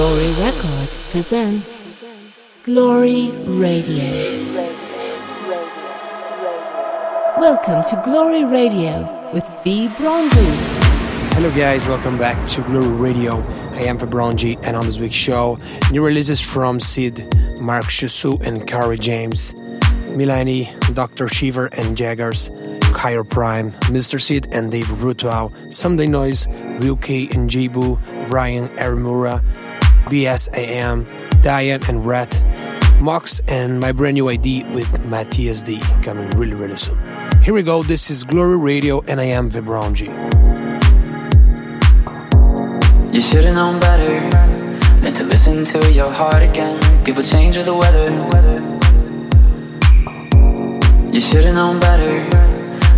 Glory Records presents Glory Radio. Welcome to Glory Radio with V. Vibronji. Hello guys, welcome back to Glory Radio. I am Vibronji and on this week's show, new releases from Sid, Mark Shusu and Kari James, Milani, Dr. Shiver and Jaggers, Kyro Prime, Mr. Sid and Dave Rutuau, Sunday Noise, Ryuki and Jibu, Brian Arimura, BSAM, Diane and Rat, Mox, and my brand new ID with Matthias D coming really, really soon. Here we go, this is Glory Radio and I am Vibronji. You should've known better than to listen to your heart again. People change with the weather. You should've known better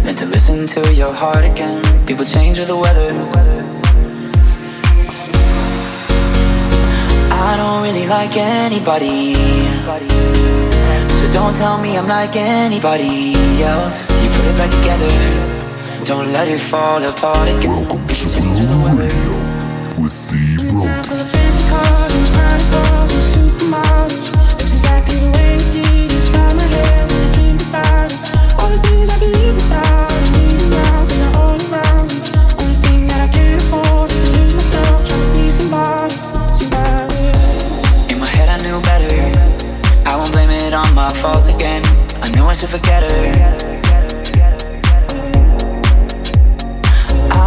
than to listen to your heart again. People change with the weather. I don't really like anybody. So don't tell me I'm like anybody else. You put it back together. Don't let it fall apart again. Welcome to Glory Radio with the fault again. I knew I should forget her.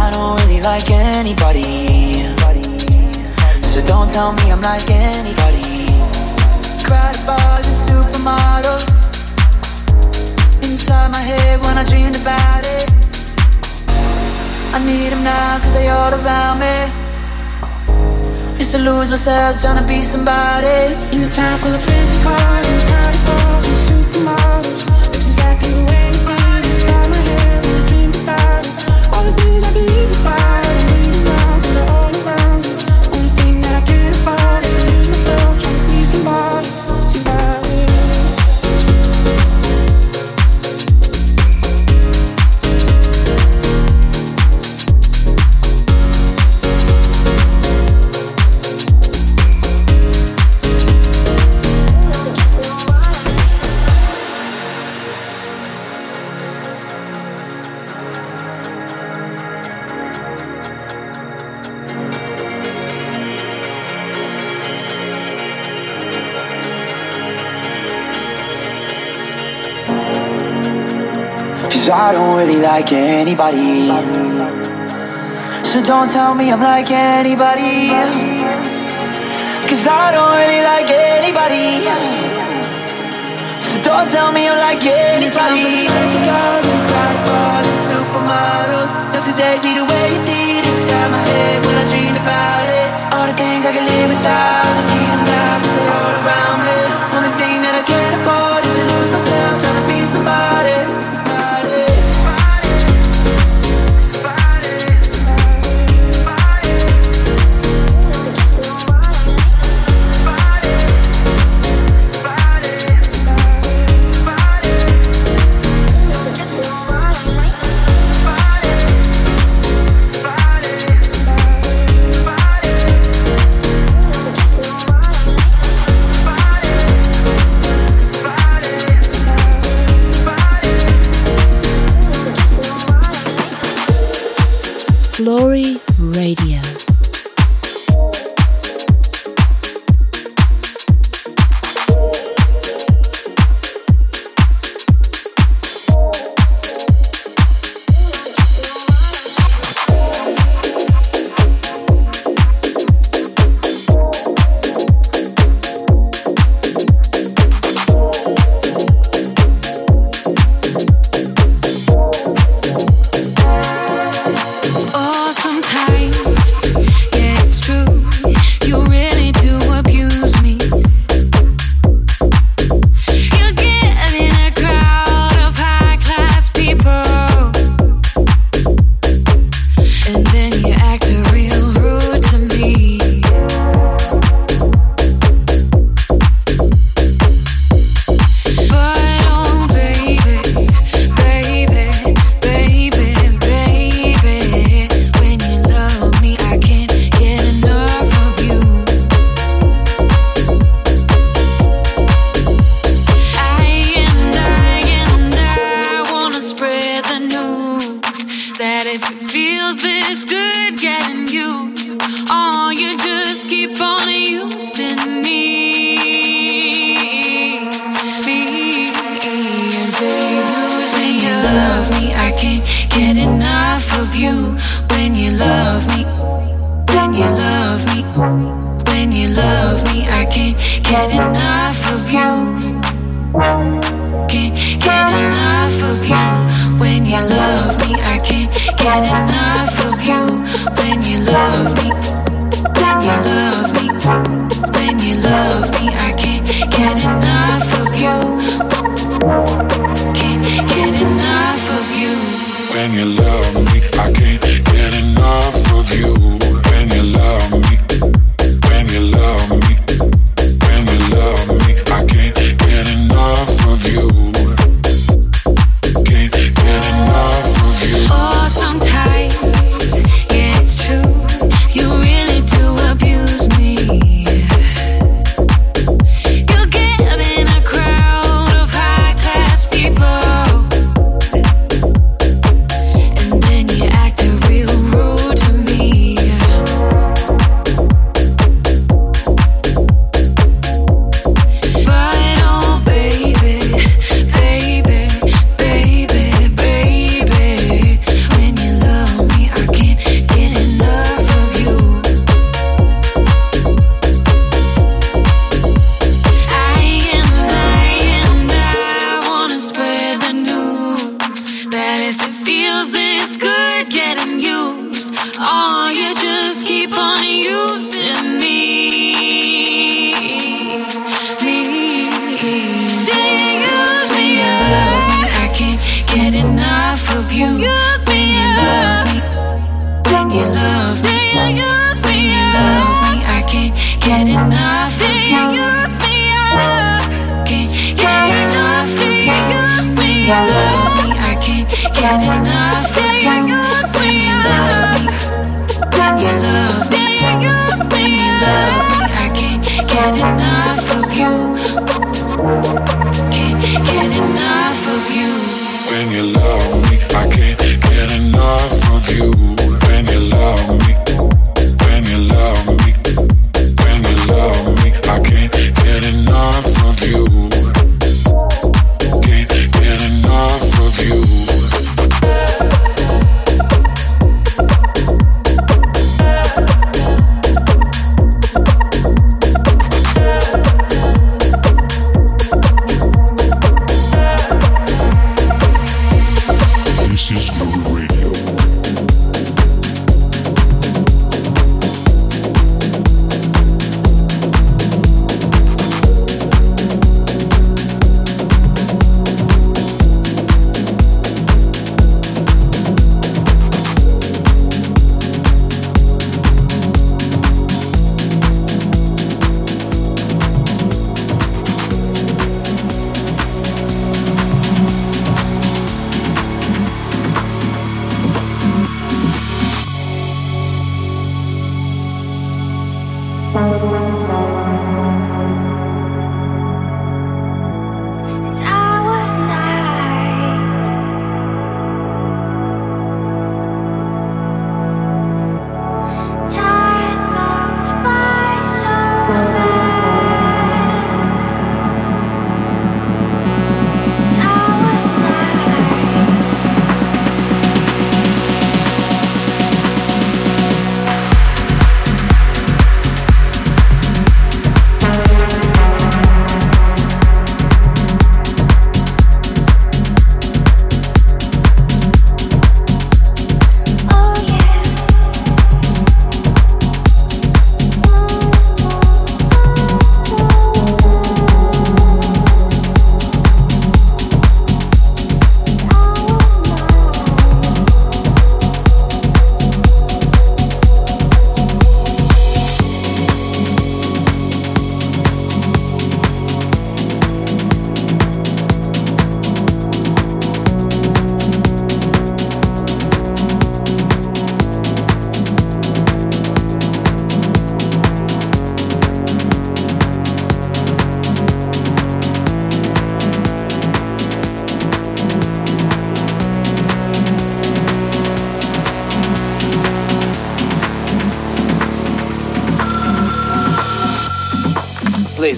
I don't really like anybody. So don't tell me I'm like anybody. Crowded bars and supermodels. Inside my head when I dreamed about it. I need them now cause they all around me. Used to lose myself trying to be somebody. In a town full of fancy cars anybody. So don't tell me I'm like anybody. Cause I don't really like anybody. So don't tell me I'm like anybody. Cars and crowded bars and supermodels Not to take me the way you did. Inside my head when I dreamed about it. All the things I can live without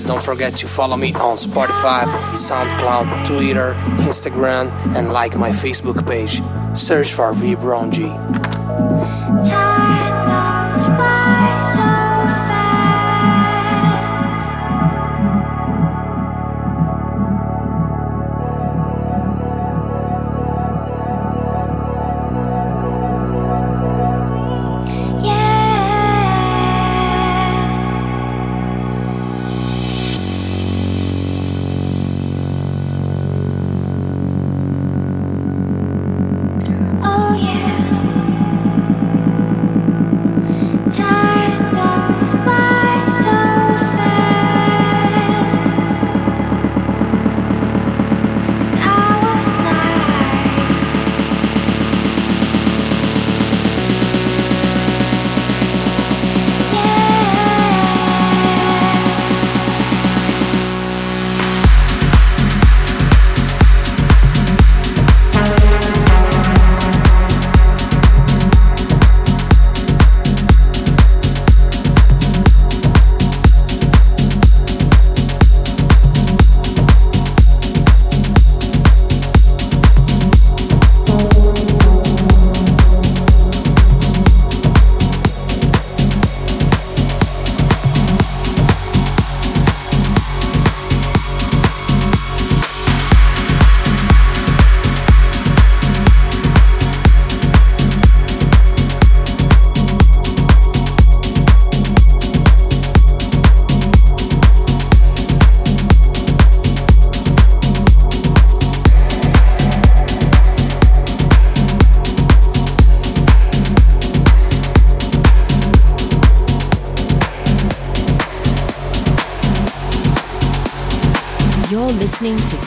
don't forget to follow me on Spotify, SoundCloud, Twitter, Instagram, and like my Facebook page. Search for V G. listening to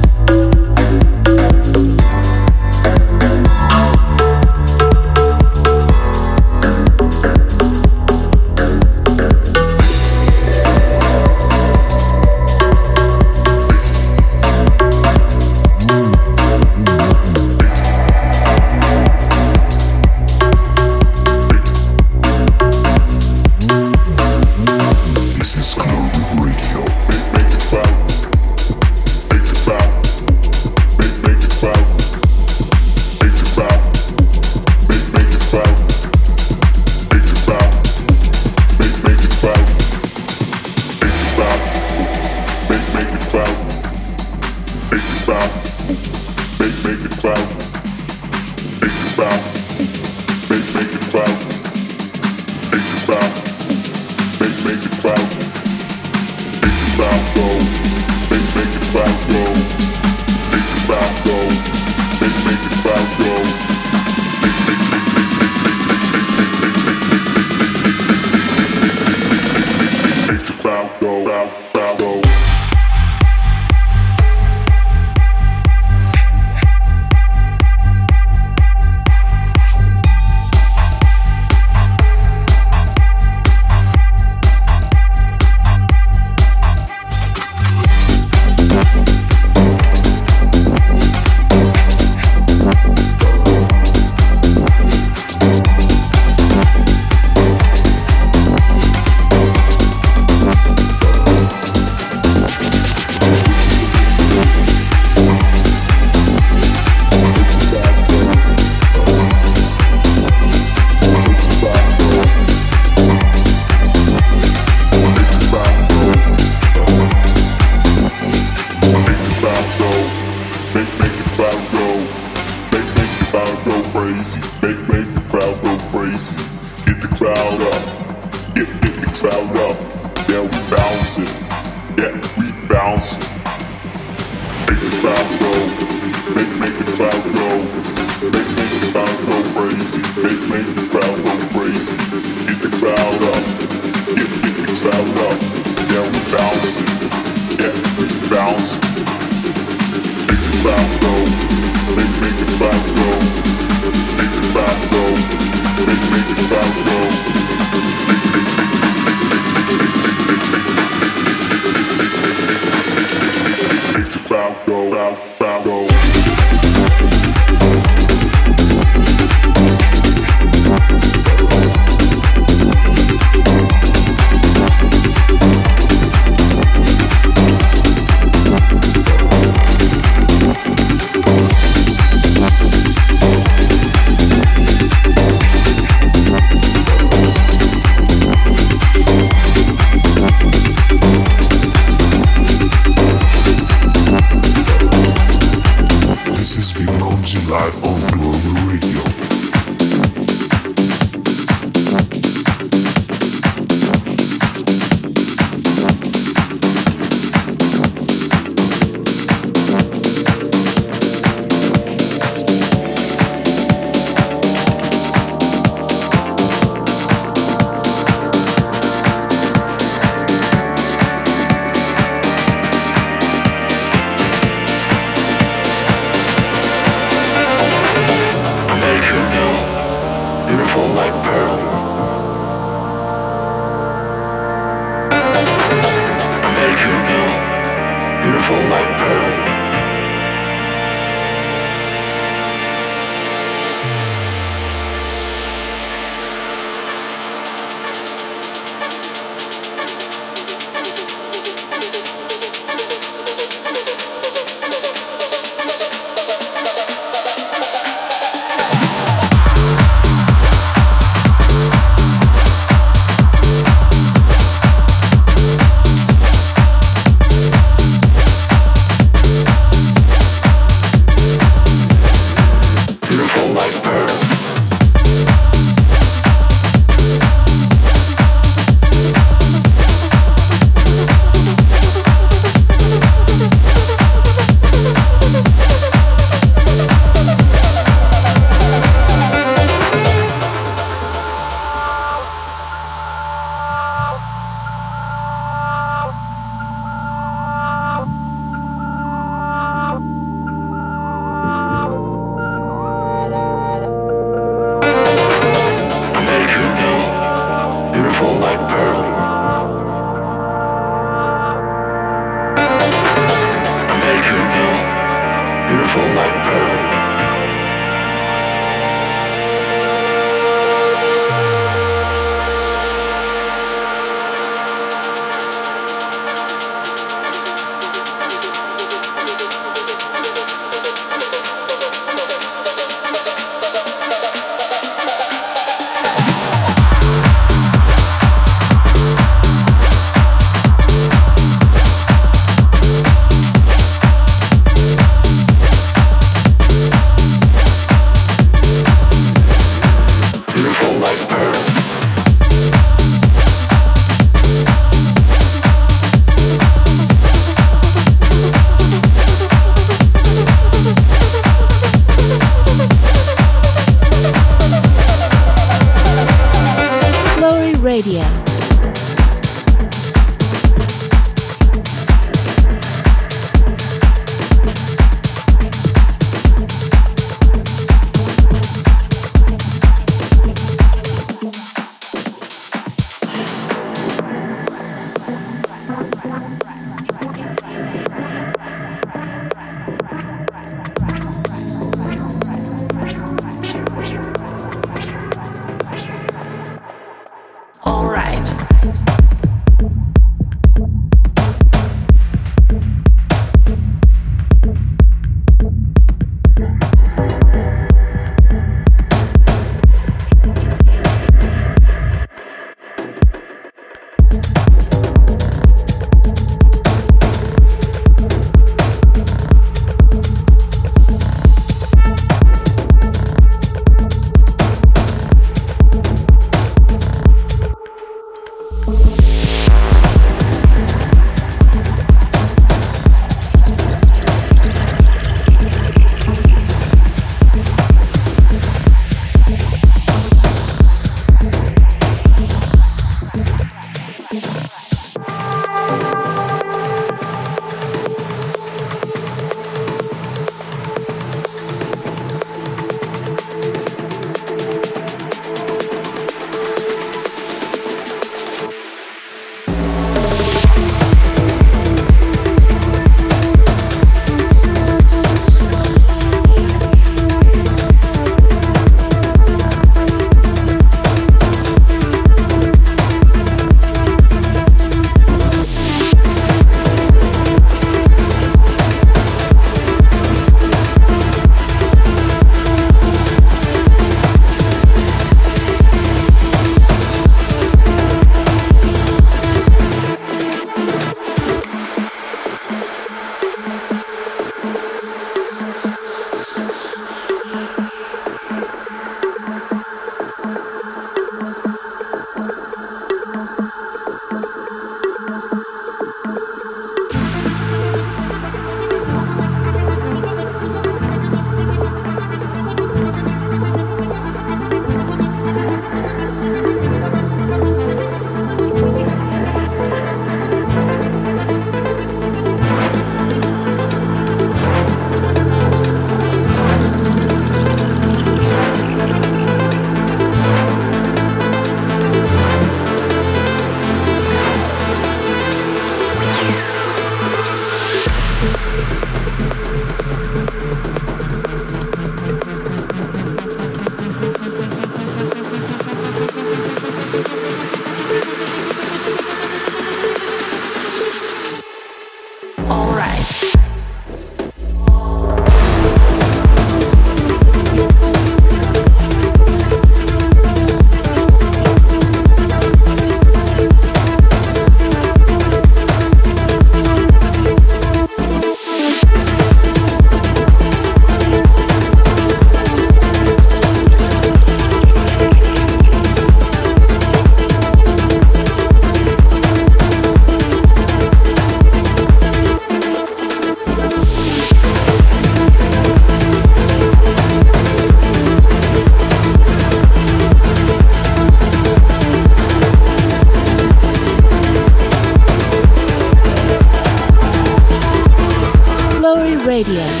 Radio.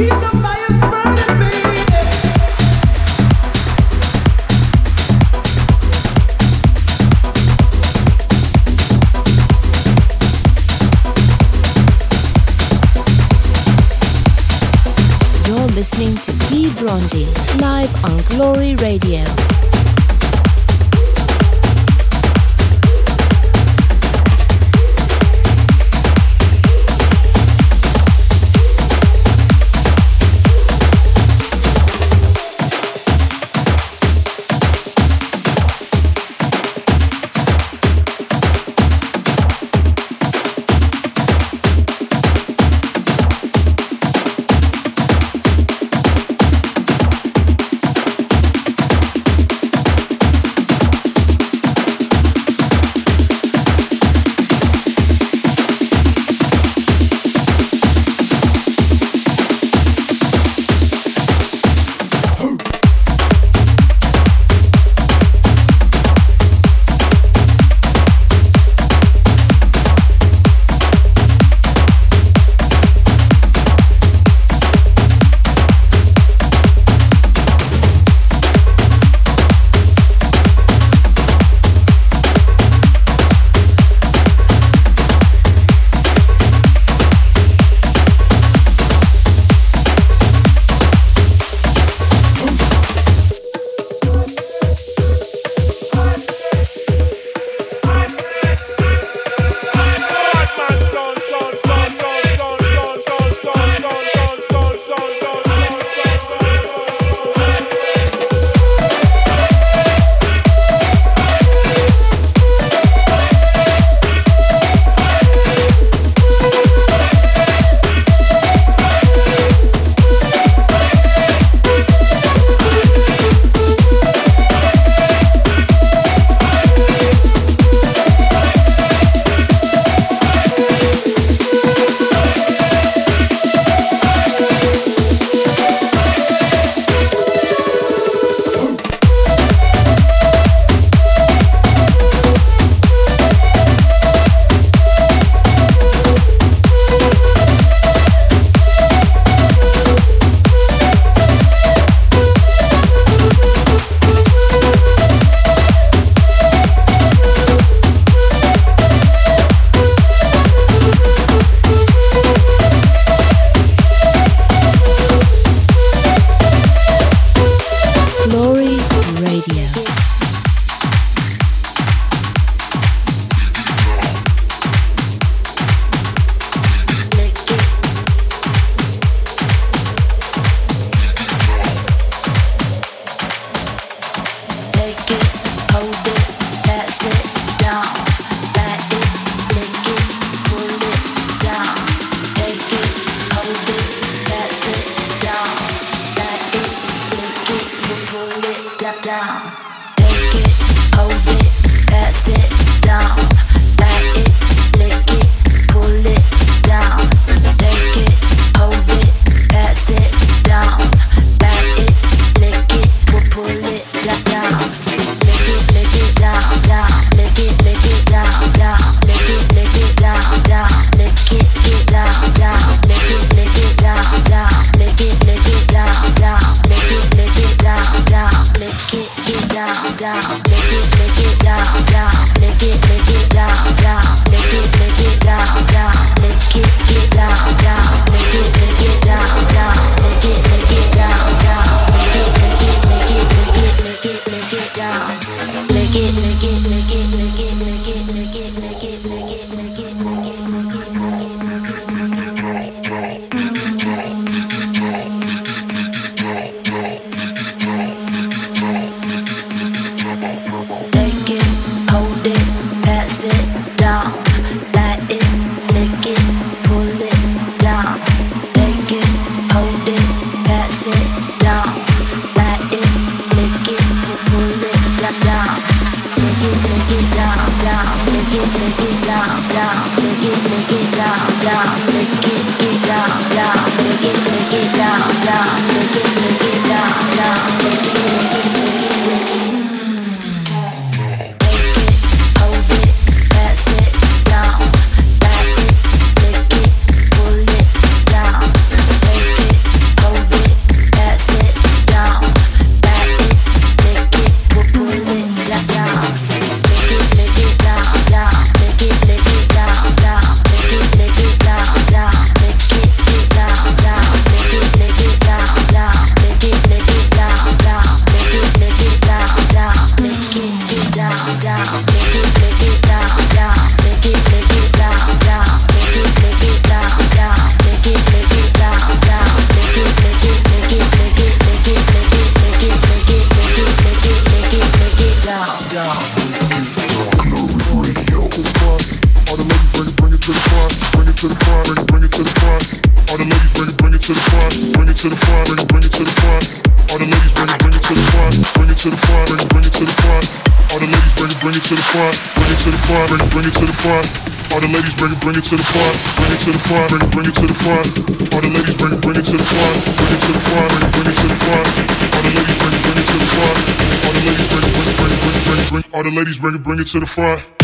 Keep. the front, bring it, bring it to the front. All the ladies bring it, bring it to the front, bring it to the front, bring it, bring it to the front. All the ladies bring it, bring it to the front. All the ladies bring it, bring it, bring it, bring it, bring it. All the ladies bring it, bring it to the front.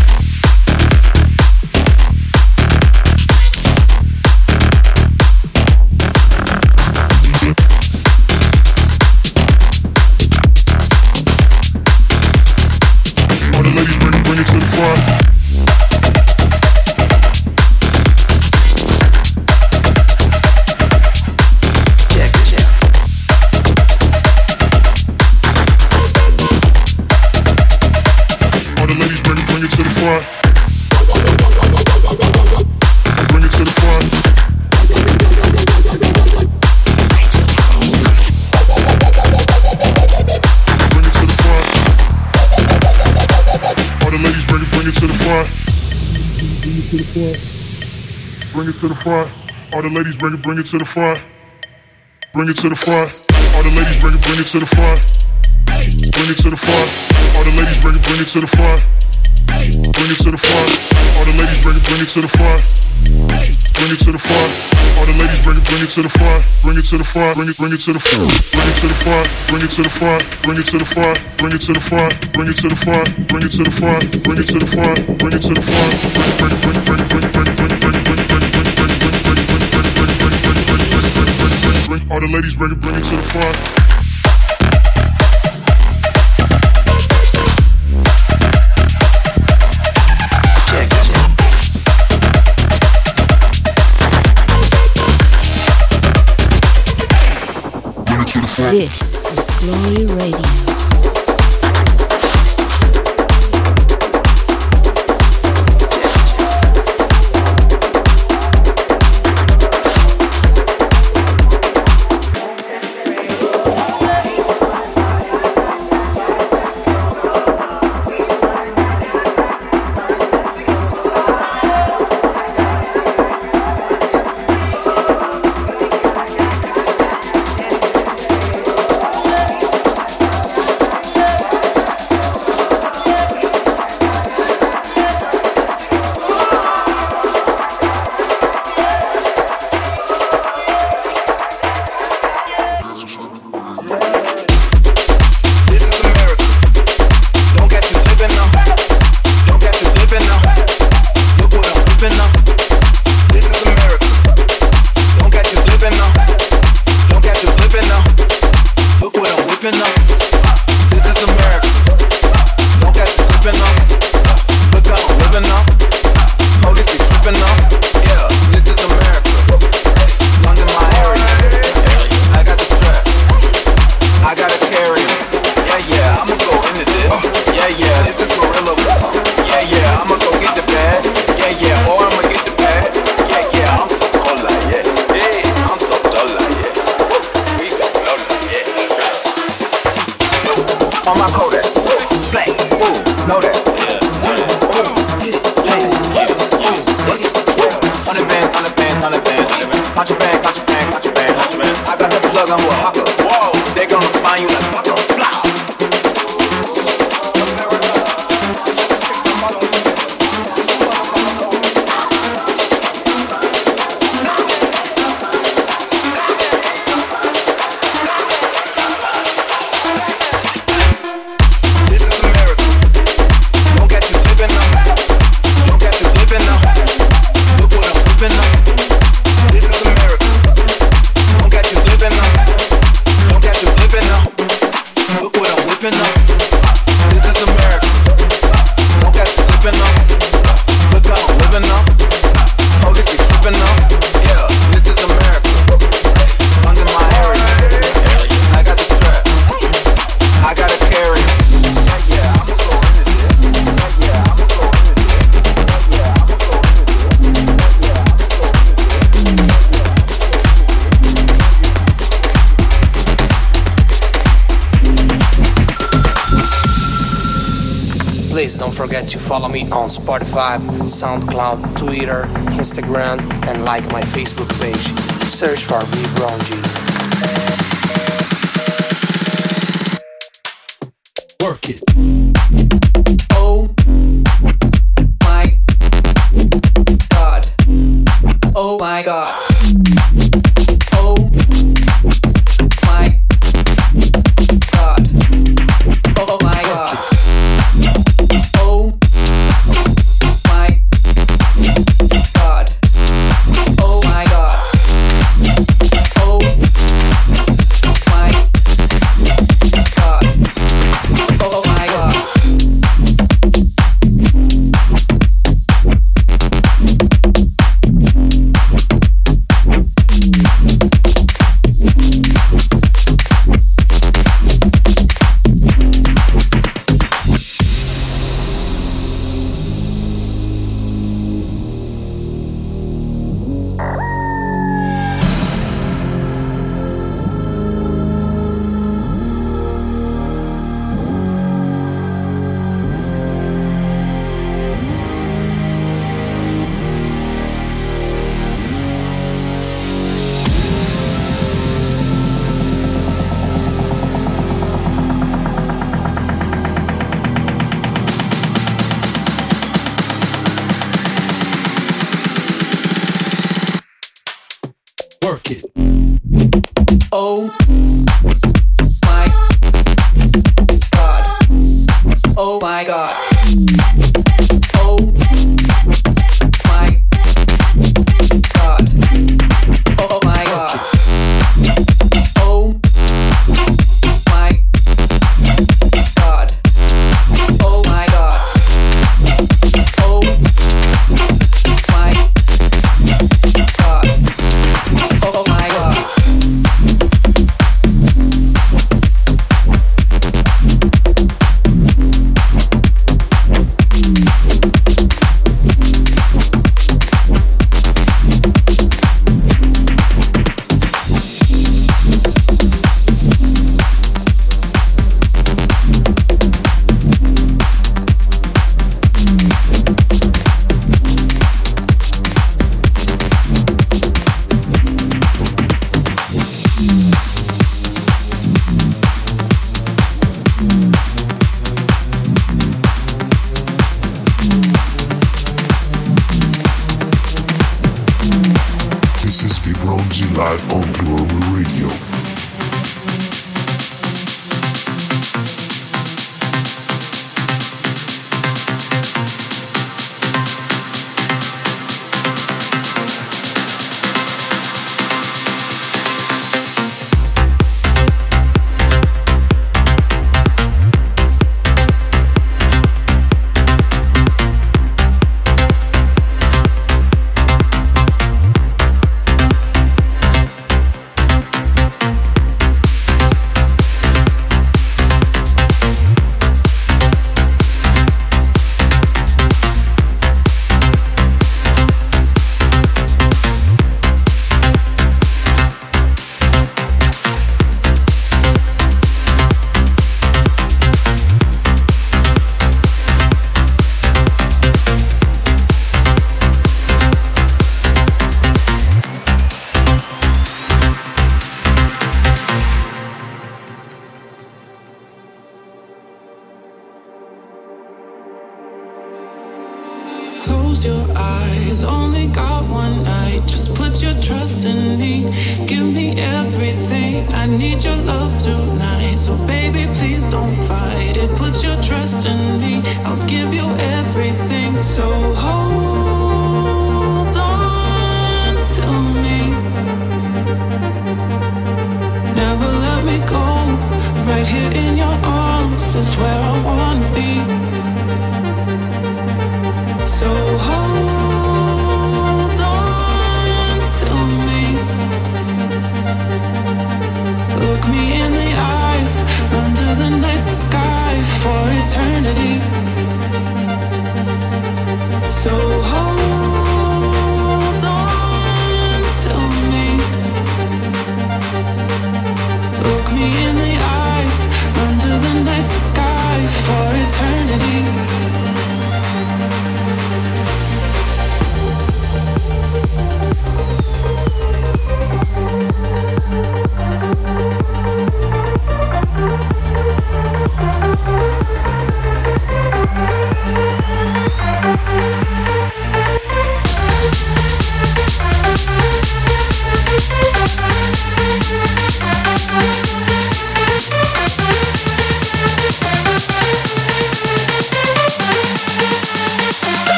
To the front. All the ladies bring it, bring it to the front. Bring it to the front. All the ladies bring it, bring it to the front. Bring it to the front. All the ladies bring it, bring it to the front. Bring it to the front. All the ladies bring it, bring it to the front. Bring it to the front. All the ladies bring it, bring it to the front. Bring it to the front. Bring it, bring it to the front. Bring it to the front. Bring it to the front. Bring it to the front. Bring it to the front. Bring it to the front. Bring it to the front. Bring it to the front. Bring it to the front. It, it, it, bring it, bring it, bring it, bring it, bring it, bring it. All the ladies bring it, bring it to the front. This is Glory Radio. Please don't forget to follow me on Spotify, SoundCloud, Twitter, Instagram, and like my Facebook page. Search for V Brown G. Work it. I need your love tonight. So, baby, please don't fight it. Put your trust in me. I'll give you everything. So, hold on to me. Never let me go. Right here in your arms is where I wanna be.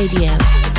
Radio.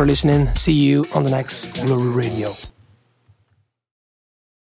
For listening. See you on the next Glory Radio.